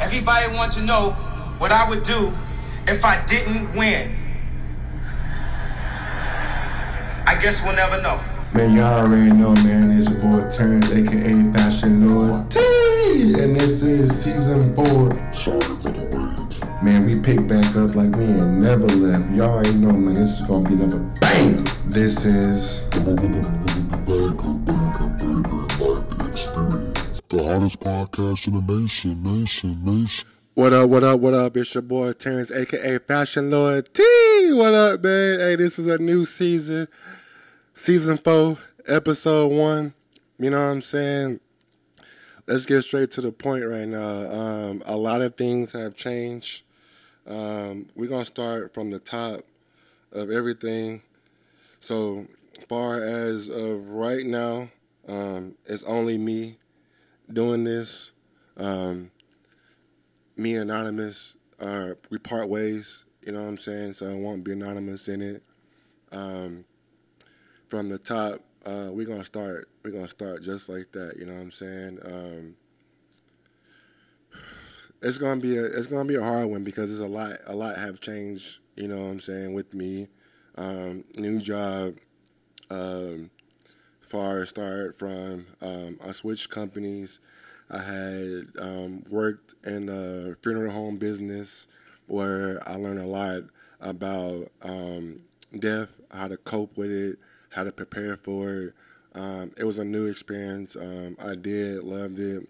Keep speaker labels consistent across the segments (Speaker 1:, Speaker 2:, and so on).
Speaker 1: Everybody want to know what I would do if I didn't win. I guess we'll never know.
Speaker 2: Man, y'all already know, man. It's your boy Terrence, aka Fashion Lord T, and this is season four. Man, we pick back up like we ain't never left. Y'all already know, man. This is gonna be another bang. This is
Speaker 3: The hottest podcast in the nation, nation, nation.
Speaker 2: what up, what up, what up? It's your boy Terrence, aka Fashion Lord T. What up, man? Hey, this is a new season, season four, episode one. You know what I'm saying? Let's get straight to the point right now. Um, a lot of things have changed. Um, we're gonna start from the top of everything. So far as of right now, um, it's only me doing this. Um, me and anonymous, uh, we part ways. You know what I'm saying? So I won't be anonymous in it. Um, from the top, uh, we're gonna start. We're gonna start just like that. You know what I'm saying? Um, it's gonna be a it's gonna be a hard one because there's a lot a lot have changed. You know what I'm saying with me, um, new job. Um, far started from um, I switched companies. I had um, worked in the funeral home business where I learned a lot about um, death, how to cope with it, how to prepare for it. Um, it was a new experience. Um, I did, loved it.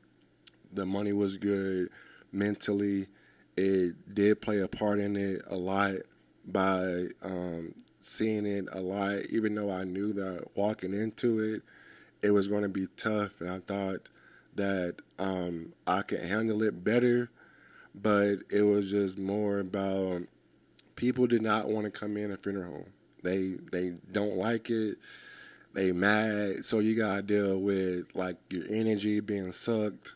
Speaker 2: The money was good. Mentally, it did play a part in it a lot by um, seeing it a lot, even though I knew that walking into it, it was going to be tough. And I thought that um, I could handle it better, but it was just more about people did not want to come in a funeral home. They they don't like it. They mad. So you gotta deal with like your energy being sucked,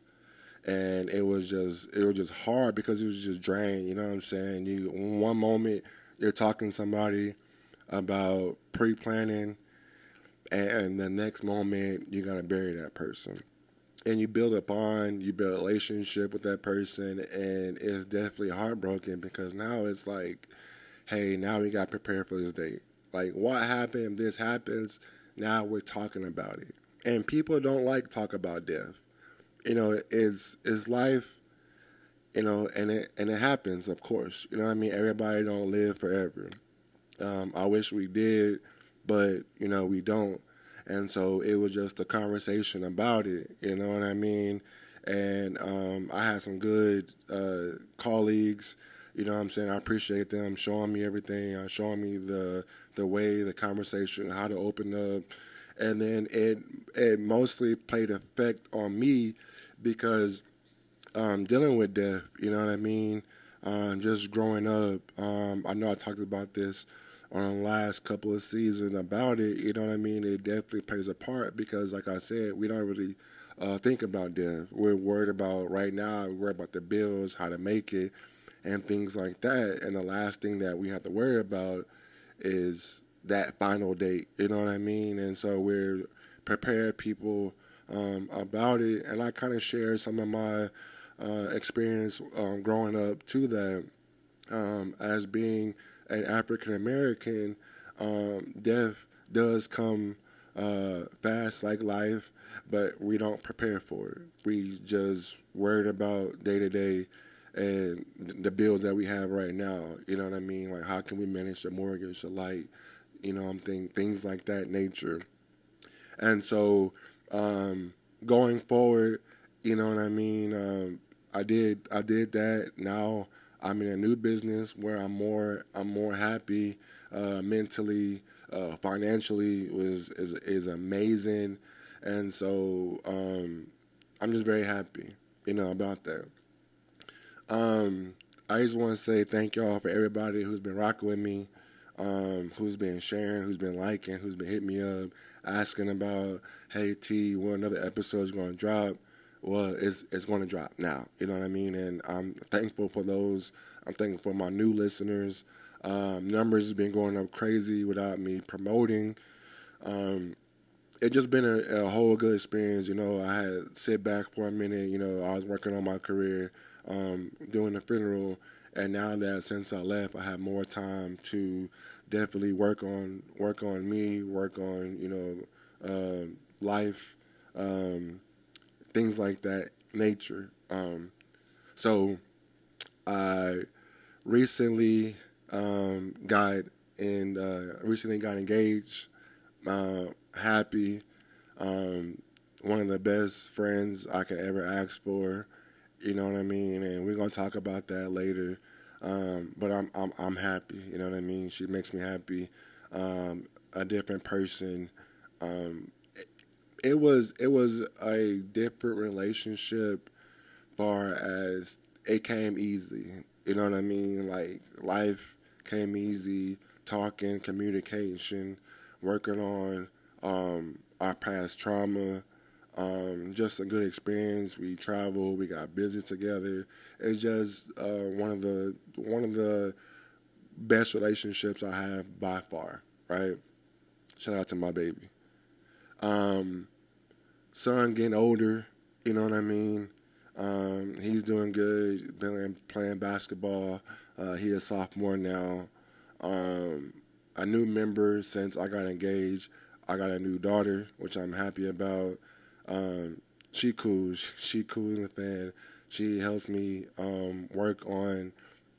Speaker 2: and it was just it was just hard because it was just drained. You know what I'm saying? You one moment you're talking to somebody about pre-planning, and the next moment you gotta bury that person and you build a bond, you build a relationship with that person, and it's definitely heartbroken because now it's like, hey, now we got prepared for this date. Like, what happened? This happens. Now we're talking about it, and people don't like talk about death. You know, it's it's life. You know, and it and it happens, of course. You know what I mean? Everybody don't live forever. Um, I wish we did, but you know we don't. And so it was just a conversation about it, you know what I mean? And um, I had some good uh, colleagues, you know what I'm saying? I appreciate them showing me everything, uh, showing me the the way, the conversation, how to open up. And then it it mostly played effect on me because um, dealing with death, you know what I mean? Um, just growing up, um, I know I talked about this on the last couple of seasons about it, you know what I mean? It definitely plays a part because, like I said, we don't really uh, think about death. We're worried about right now, we're worried about the bills, how to make it, and things like that. And the last thing that we have to worry about is that final date, you know what I mean? And so we're prepared people um, about it. And I kind of share some of my uh, experience um, growing up to that um, as being an African American, um, death does come uh, fast like life, but we don't prepare for it. We just worried about day to day and the bills that we have right now. You know what I mean? Like how can we manage the mortgage, the light, you know, I'm thinking things like that nature. And so um, going forward, you know what I mean. Um, I did I did that. Now I'm in a new business where I'm more I'm more happy uh, mentally, uh, financially was is is amazing, and so um, I'm just very happy, you know, about that. Um, I just want to say thank y'all for everybody who's been rocking with me, um, who's been sharing, who's been liking, who's been hitting me up, asking about, hey T, when another episode is going to drop well, it's it's going to drop now. You know what I mean? And I'm thankful for those. I'm thankful for my new listeners. Um, numbers has been going up crazy without me promoting. Um, it just been a, a, whole good experience. You know, I had sit back for a minute. You know, I was working on my career. um, doing the funeral. And now that since I left, I have more time to definitely work on work on me, work on you know uh, life, um, things like that, nature. Um, so I recently um, got and uh, recently got engaged. Uh, happy. Um, one of the best friends I could ever ask for. You know what I mean? And we're gonna talk about that later. Um, but I'm I'm I'm happy. You know what I mean? She makes me happy. Um, a different person. It, it was it was a different relationship, far as it came easy. You know what I mean? Like life came easy. Talking, communication, working on um, our past trauma um, just a good experience. We traveled, we got busy together. It's just uh, one of the one of the best relationships I have by far. Right. Shout out to my baby. Um, son getting older. You know what I mean. Um, he's doing good. Been playing basketball. Uh, he is sophomore now. Um, a new member since I got engaged. I got a new daughter, which I'm happy about. Um, she cool. She cool the fan. She helps me um, work on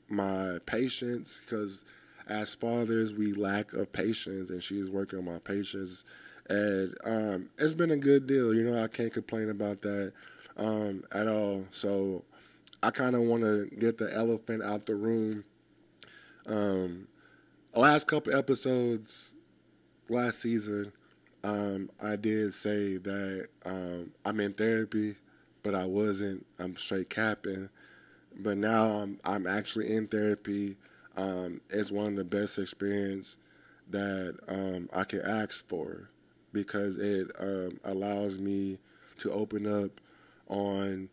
Speaker 2: my patience because as fathers we lack of patience, and she's working on my patience. And um, it's been a good deal. You know, I can't complain about that um, at all. So I kind of want to get the elephant out the room. Um, last couple episodes last season um, I did say that um, I'm in therapy, but I wasn't. I'm straight capping. But now I'm I'm actually in therapy. Um, it's one of the best experience that um, I can ask for because it um, allows me to open up on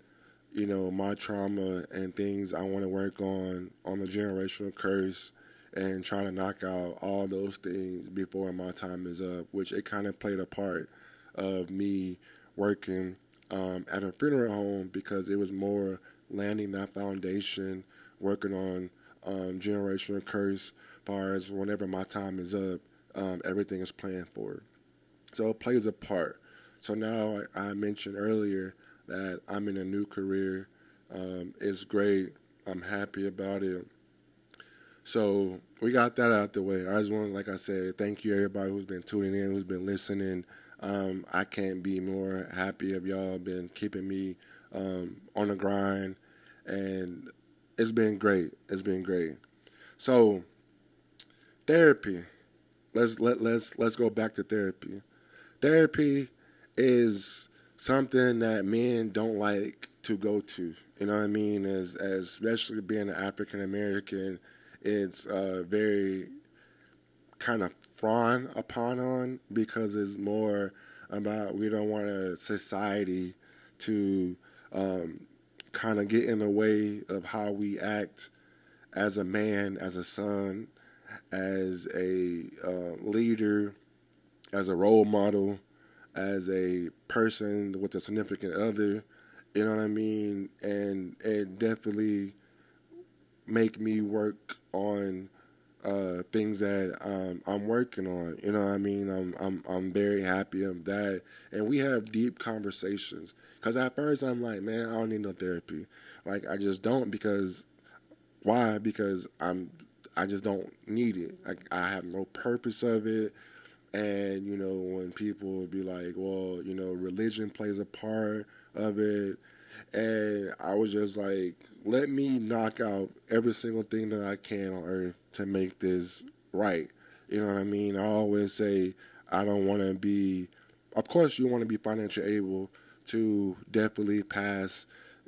Speaker 2: you know my trauma and things I want to work on on the generational curse and trying to knock out all those things before my time is up, which it kind of played a part of me working um, at a funeral home because it was more landing that foundation, working on um, generational curse, far as whenever my time is up, um, everything is planned for. So it plays a part. So now I, I mentioned earlier that I'm in a new career. Um, it's great. I'm happy about it. So we got that out the way. I just want, like I said, thank you everybody who's been tuning in, who's been listening. Um, I can't be more happy of y'all been keeping me um, on the grind, and it's been great. It's been great. So therapy. Let's let let's let's go back to therapy. Therapy is something that men don't like to go to. You know what I mean? As as especially being an African American it's uh, very kind of frowned upon on because it's more about we don't want a society to um, kind of get in the way of how we act as a man, as a son, as a uh, leader, as a role model, as a person with a significant other. You know what I mean? And it definitely make me work on uh, things that um, I'm working on. You know what I mean? I'm I'm I'm very happy of that, and we have deep conversations. Cause at first I'm like, man, I don't need no therapy. Like I just don't because why? Because I'm I just don't need it. I, I have no purpose of it. And you know when people be like, well, you know, religion plays a part of it, and I was just like, let me knock out every single thing that I can on earth to make this right. You know what I mean? I always say I don't want to be. Of course, you want to be financially able to definitely pass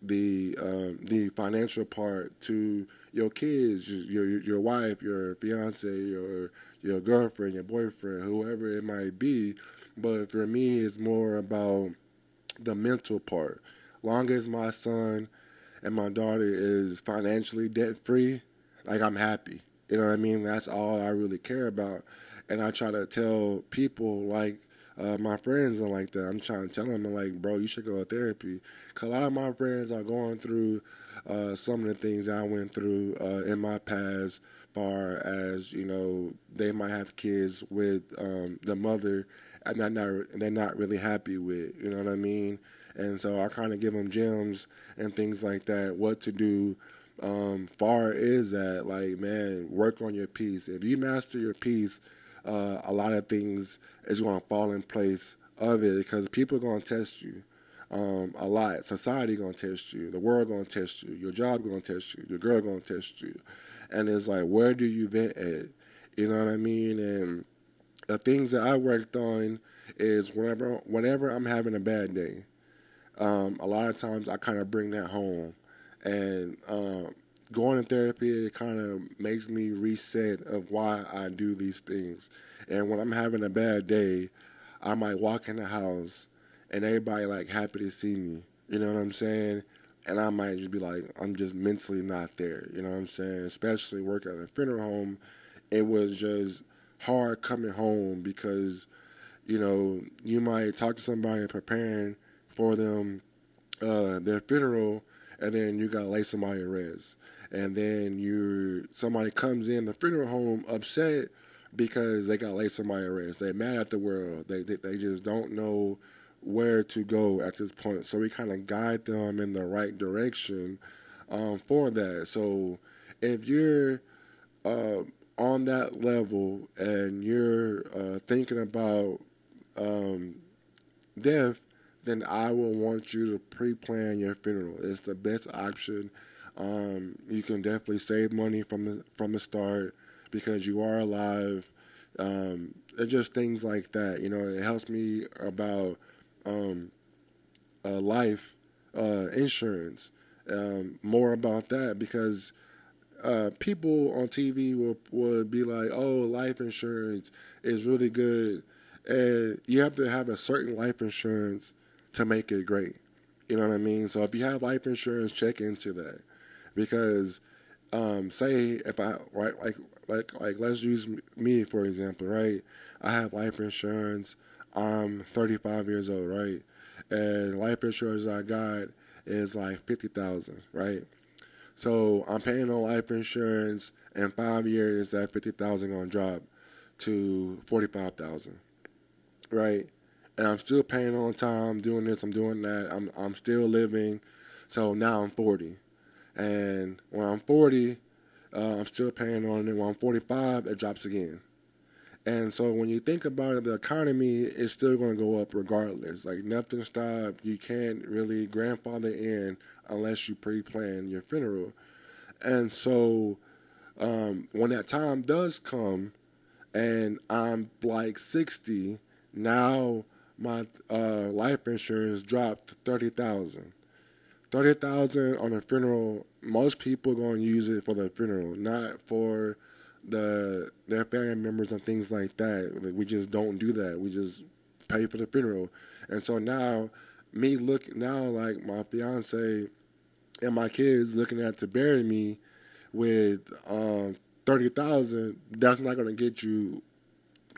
Speaker 2: the um, the financial part to your kids, your your wife, your fiance, your your girlfriend, your boyfriend, whoever it might be. But for me, it's more about the mental part. Long as my son and my daughter is financially debt free, like I'm happy. You know what I mean? That's all I really care about. And I try to tell people like uh, my friends are like that. I'm trying to tell them, I'm like, bro, you should go to therapy. Cause a lot of my friends are going through uh, some of the things I went through uh, in my past, far as you know, they might have kids with um, the mother, and they're not they're not really happy with. You know what I mean? And so I kind of give them gems and things like that, what to do. Um, far is that like man, work on your peace. If you master your peace uh, a lot of things is going to fall in place of it because people are going to test you um, a lot. Society going to test you. The world going to test you. Your job going to test you. Your girl going to test you. And it's like, where do you vent at? You know what I mean? And the things that I worked on is whenever whenever I'm having a bad day, um, a lot of times I kind of bring that home, and um, going to therapy it kind of makes me reset of why I do these things. And when I'm having a bad day, I might walk in the house and everybody like happy to see me. You know what I'm saying? And I might just be like, I'm just mentally not there. You know what I'm saying? Especially working at a funeral home, it was just hard coming home because, you know, you might talk to somebody preparing for them uh, their funeral, and then you got to lay somebody to rest and then you somebody comes in the funeral home upset because they got laid somebody to rest. They're mad at the world. They, they they just don't know where to go at this point. So we kind of guide them in the right direction um, for that. So if you're uh, on that level and you're uh, thinking about um, death, then I will want you to pre-plan your funeral. It's the best option um, you can definitely save money from the from the start because you are alive. Um, and just things like that. You know, it helps me about um, uh, life uh, insurance. Um, more about that because uh, people on TV will would be like, "Oh, life insurance is really good," and you have to have a certain life insurance to make it great. You know what I mean? So if you have life insurance, check into that because um, say if I right like like like let's use me for example, right? I have life insurance. I'm 35 years old, right? And life insurance I got is like 50,000, right? So I'm paying on life insurance. In five years, that 50,000 gonna drop to 45,000, right? And I'm still paying on time, doing this, I'm doing that. I'm I'm still living. So now I'm 40. And when I'm 40, uh, I'm still paying on it. When I'm 45, it drops again. And so when you think about it, the economy is still going to go up regardless. Like nothing stopped. You can't really grandfather in unless you pre-plan your funeral. And so um, when that time does come, and I'm like 60, now my uh, life insurance dropped to 30,000 thirty thousand on a funeral. Most people gonna use it for the funeral, not for the their family members and things like that. Like, we just don't do that. We just pay for the funeral. And so now, me look now like my fiance and my kids looking at to bury me with um, thirty thousand. That's not gonna get you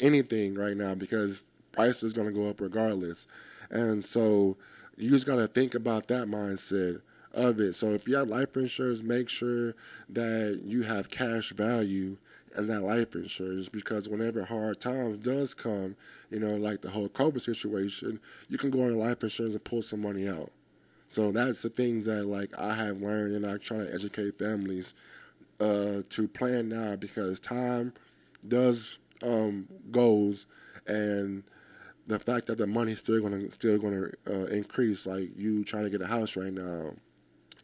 Speaker 2: anything right now because price is gonna go up regardless. And so you just got to think about that mindset of it. So if you have life insurance, make sure that you have cash value in that life insurance because whenever hard times does come, you know, like the whole COVID situation, you can go on life insurance and pull some money out. So that's the things that like I have learned and I try to educate families uh, to plan now because time does um, goes and the fact that the money's still gonna still gonna uh, increase, like you trying to get a house right now,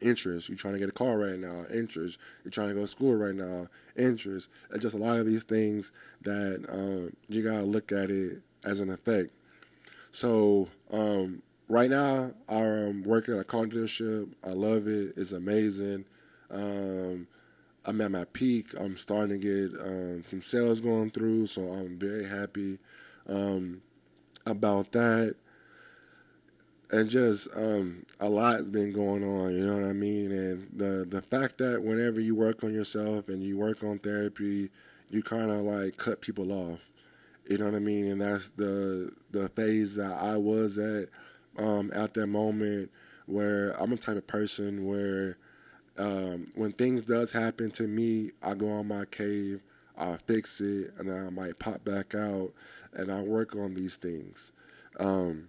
Speaker 2: interest. You trying to get a car right now, interest. You're trying to go to school right now, interest. And just a lot of these things that um, you gotta look at it as an effect. So um, right now, I'm working at a car dealership. I love it. It's amazing. Um, I'm at my peak. I'm starting to get um, some sales going through, so I'm very happy. Um, about that. And just um, a lot's been going on, you know what I mean? And the the fact that whenever you work on yourself and you work on therapy, you kind of like cut people off. You know what I mean? And that's the the phase that I was at um, at that moment where I'm a type of person where um, when things does happen to me, I go on my cave, I fix it, and then I might pop back out and I work on these things. Um,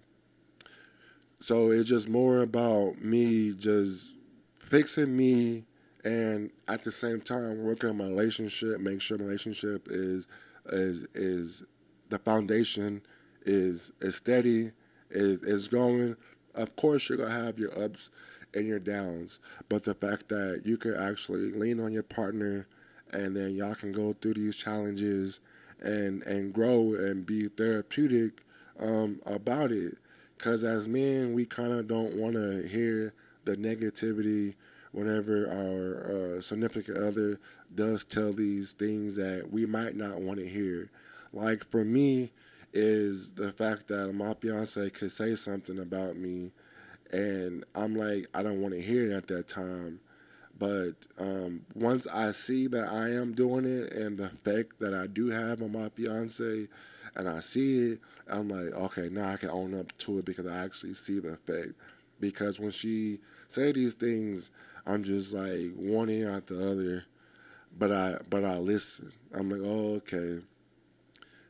Speaker 2: so it's just more about me just fixing me and at the same time working on my relationship, make sure my relationship is is is the foundation is is steady, is is going. Of course you're gonna have your ups and your downs, but the fact that you can actually lean on your partner and then y'all can go through these challenges and and grow and be therapeutic um, about it. Because as men, we kind of don't want to hear the negativity whenever our uh, significant other does tell these things that we might not want to hear. Like for me, is the fact that my fiance could say something about me, and I'm like, I don't want to hear it at that time. But um, once I see that I am doing it and the effect that I do have on my fiance, and I see it, I'm like, okay, now I can own up to it because I actually see the effect. Because when she say these things, I'm just like one ear out the other, but I but I listen. I'm like, oh, okay.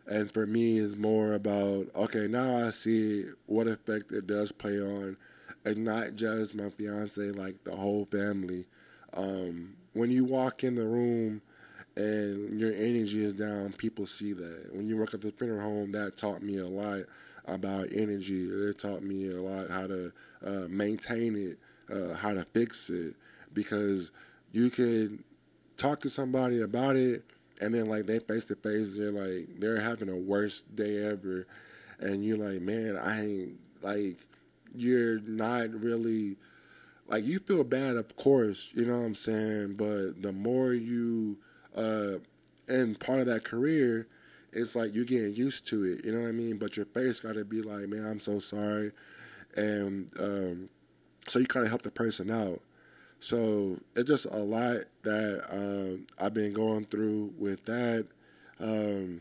Speaker 2: And for me, it's more about okay. Now I see what effect it does play on, and not just my fiance, like the whole family. Um, when you walk in the room and your energy is down, people see that. When you work at the funeral home, that taught me a lot about energy. It taught me a lot how to uh, maintain it, uh, how to fix it, because you could talk to somebody about it, and then like they face to face, they're like they're having a worst day ever, and you're like, man, I ain't like you're not really like you feel bad, of course, you know what I'm saying. But the more you, uh, and part of that career, it's like you're getting used to it. You know what I mean? But your face got to be like, man, I'm so sorry, and um, so you kind of help the person out. So it's just a lot that um, I've been going through with that. Um,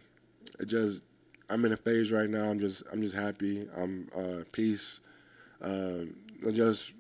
Speaker 2: it just I'm in a phase right now. I'm just I'm just happy. I'm uh, peace. Um, just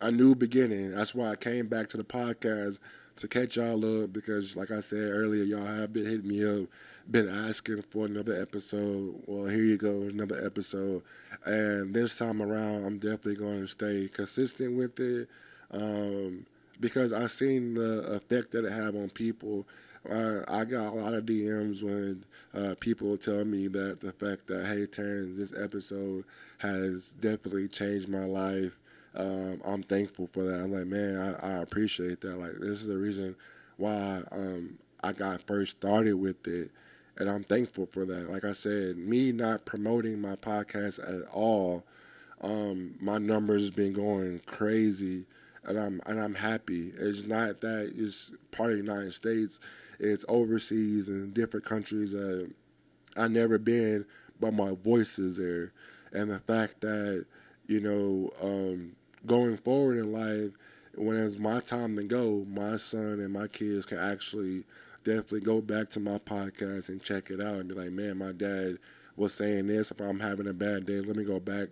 Speaker 2: a new beginning. That's why I came back to the podcast to catch y'all up because, like I said earlier, y'all have been hitting me up, been asking for another episode. Well, here you go, another episode. And this time around, I'm definitely going to stay consistent with it um, because I've seen the effect that it have on people. Uh, I got a lot of DMs when uh, people tell me that the fact that hey, Terrence, this episode has definitely changed my life um, I'm thankful for that. I'm like, man, I, I, appreciate that. Like, this is the reason why um, I got first started with it, and I'm thankful for that. Like I said, me not promoting my podcast at all, um, my numbers been going crazy, and I'm and I'm happy. It's not that it's part of the United States; it's overseas in different countries that I never been, but my voice is there, and the fact that you know um, going forward in life, when it's my time to go, my son and my kids can actually definitely go back to my podcast and check it out and be like, man, my dad was saying this. If I'm having a bad day, let me go back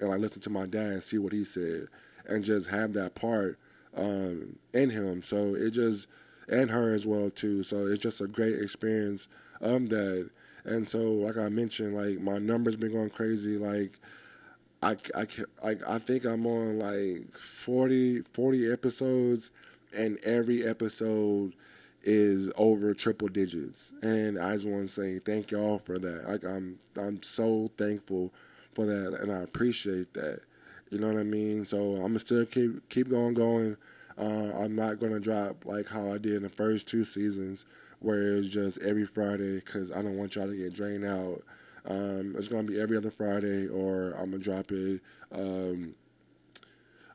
Speaker 2: and like listen to my dad and see what he said, and just have that part um, in him. So it just and her as well too. So it's just a great experience of that. And so, like I mentioned, like my numbers been going crazy. Like I, I, I, I think I'm on like 40, 40 episodes, and every episode is over triple digits. And I just want to say thank y'all for that. Like I'm I'm so thankful for that, and I appreciate that. You know what I mean? So I'm gonna still keep keep going going. Uh, I'm not gonna drop like how I did in the first two seasons, where it's just every Friday, because I don't want y'all to get drained out. Um, it's gonna be every other Friday, or I'm gonna drop it. Um,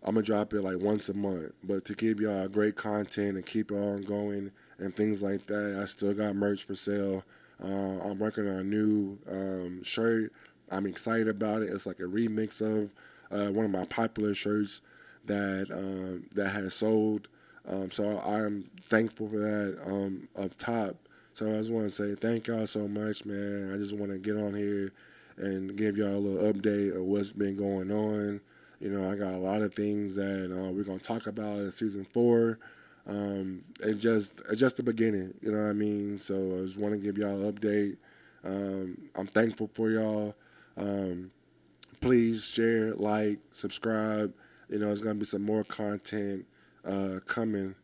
Speaker 2: I'm gonna drop it like once a month. But to give y'all great content and keep it on going and things like that, I still got merch for sale. Uh, I'm working on a new um, shirt. I'm excited about it. It's like a remix of uh, one of my popular shirts that um, that has sold. Um, so I'm thankful for that um, up top. So I just want to say thank y'all so much, man. I just want to get on here and give y'all a little update of what's been going on. You know, I got a lot of things that uh, we're gonna talk about in season four. Um, and just it's just the beginning, you know what I mean. So I just want to give y'all an update. Um, I'm thankful for y'all. Um, please share, like, subscribe. You know, there's gonna be some more content uh, coming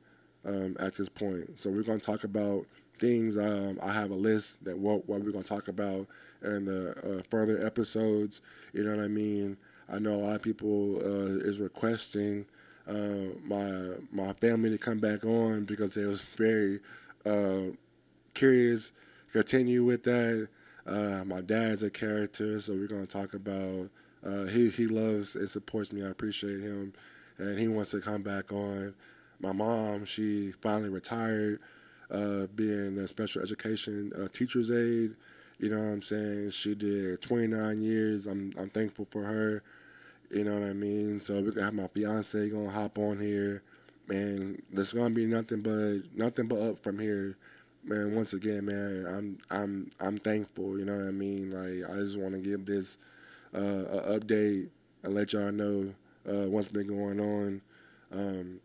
Speaker 2: um, at this point. So we're gonna talk about things. Um, I have a list that what what we're gonna talk about in the uh, further episodes. You know what I mean? I know a lot of people uh, is requesting uh, my my family to come back on because they was very uh, curious. Continue with that. Uh, my dad's a character, so we're gonna talk about. Uh, he he loves and supports me. I appreciate him, and he wants to come back on. My mom, she finally retired, uh, being a special education uh, teacher's aide. You know what I'm saying? She did 29 years. I'm I'm thankful for her. You know what I mean? So we got my fiance gonna hop on here, man. There's gonna be nothing but nothing but up from here, man. Once again, man, I'm I'm I'm thankful. You know what I mean? Like I just want to give this uh, a update and let y'all know uh, what's been going on. Um,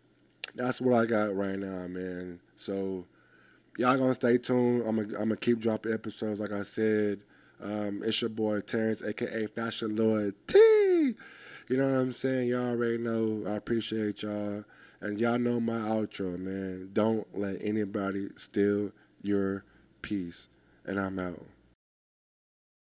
Speaker 2: that's what I got right now, man. So y'all gonna stay tuned. I'm gonna I'm gonna keep dropping episodes, like I said. Um, it's your boy Terrence, aka Fashion Lord T. You know what I'm saying? Y'all already know. I appreciate y'all, and y'all know my outro, man. Don't let anybody steal your peace, and I'm out.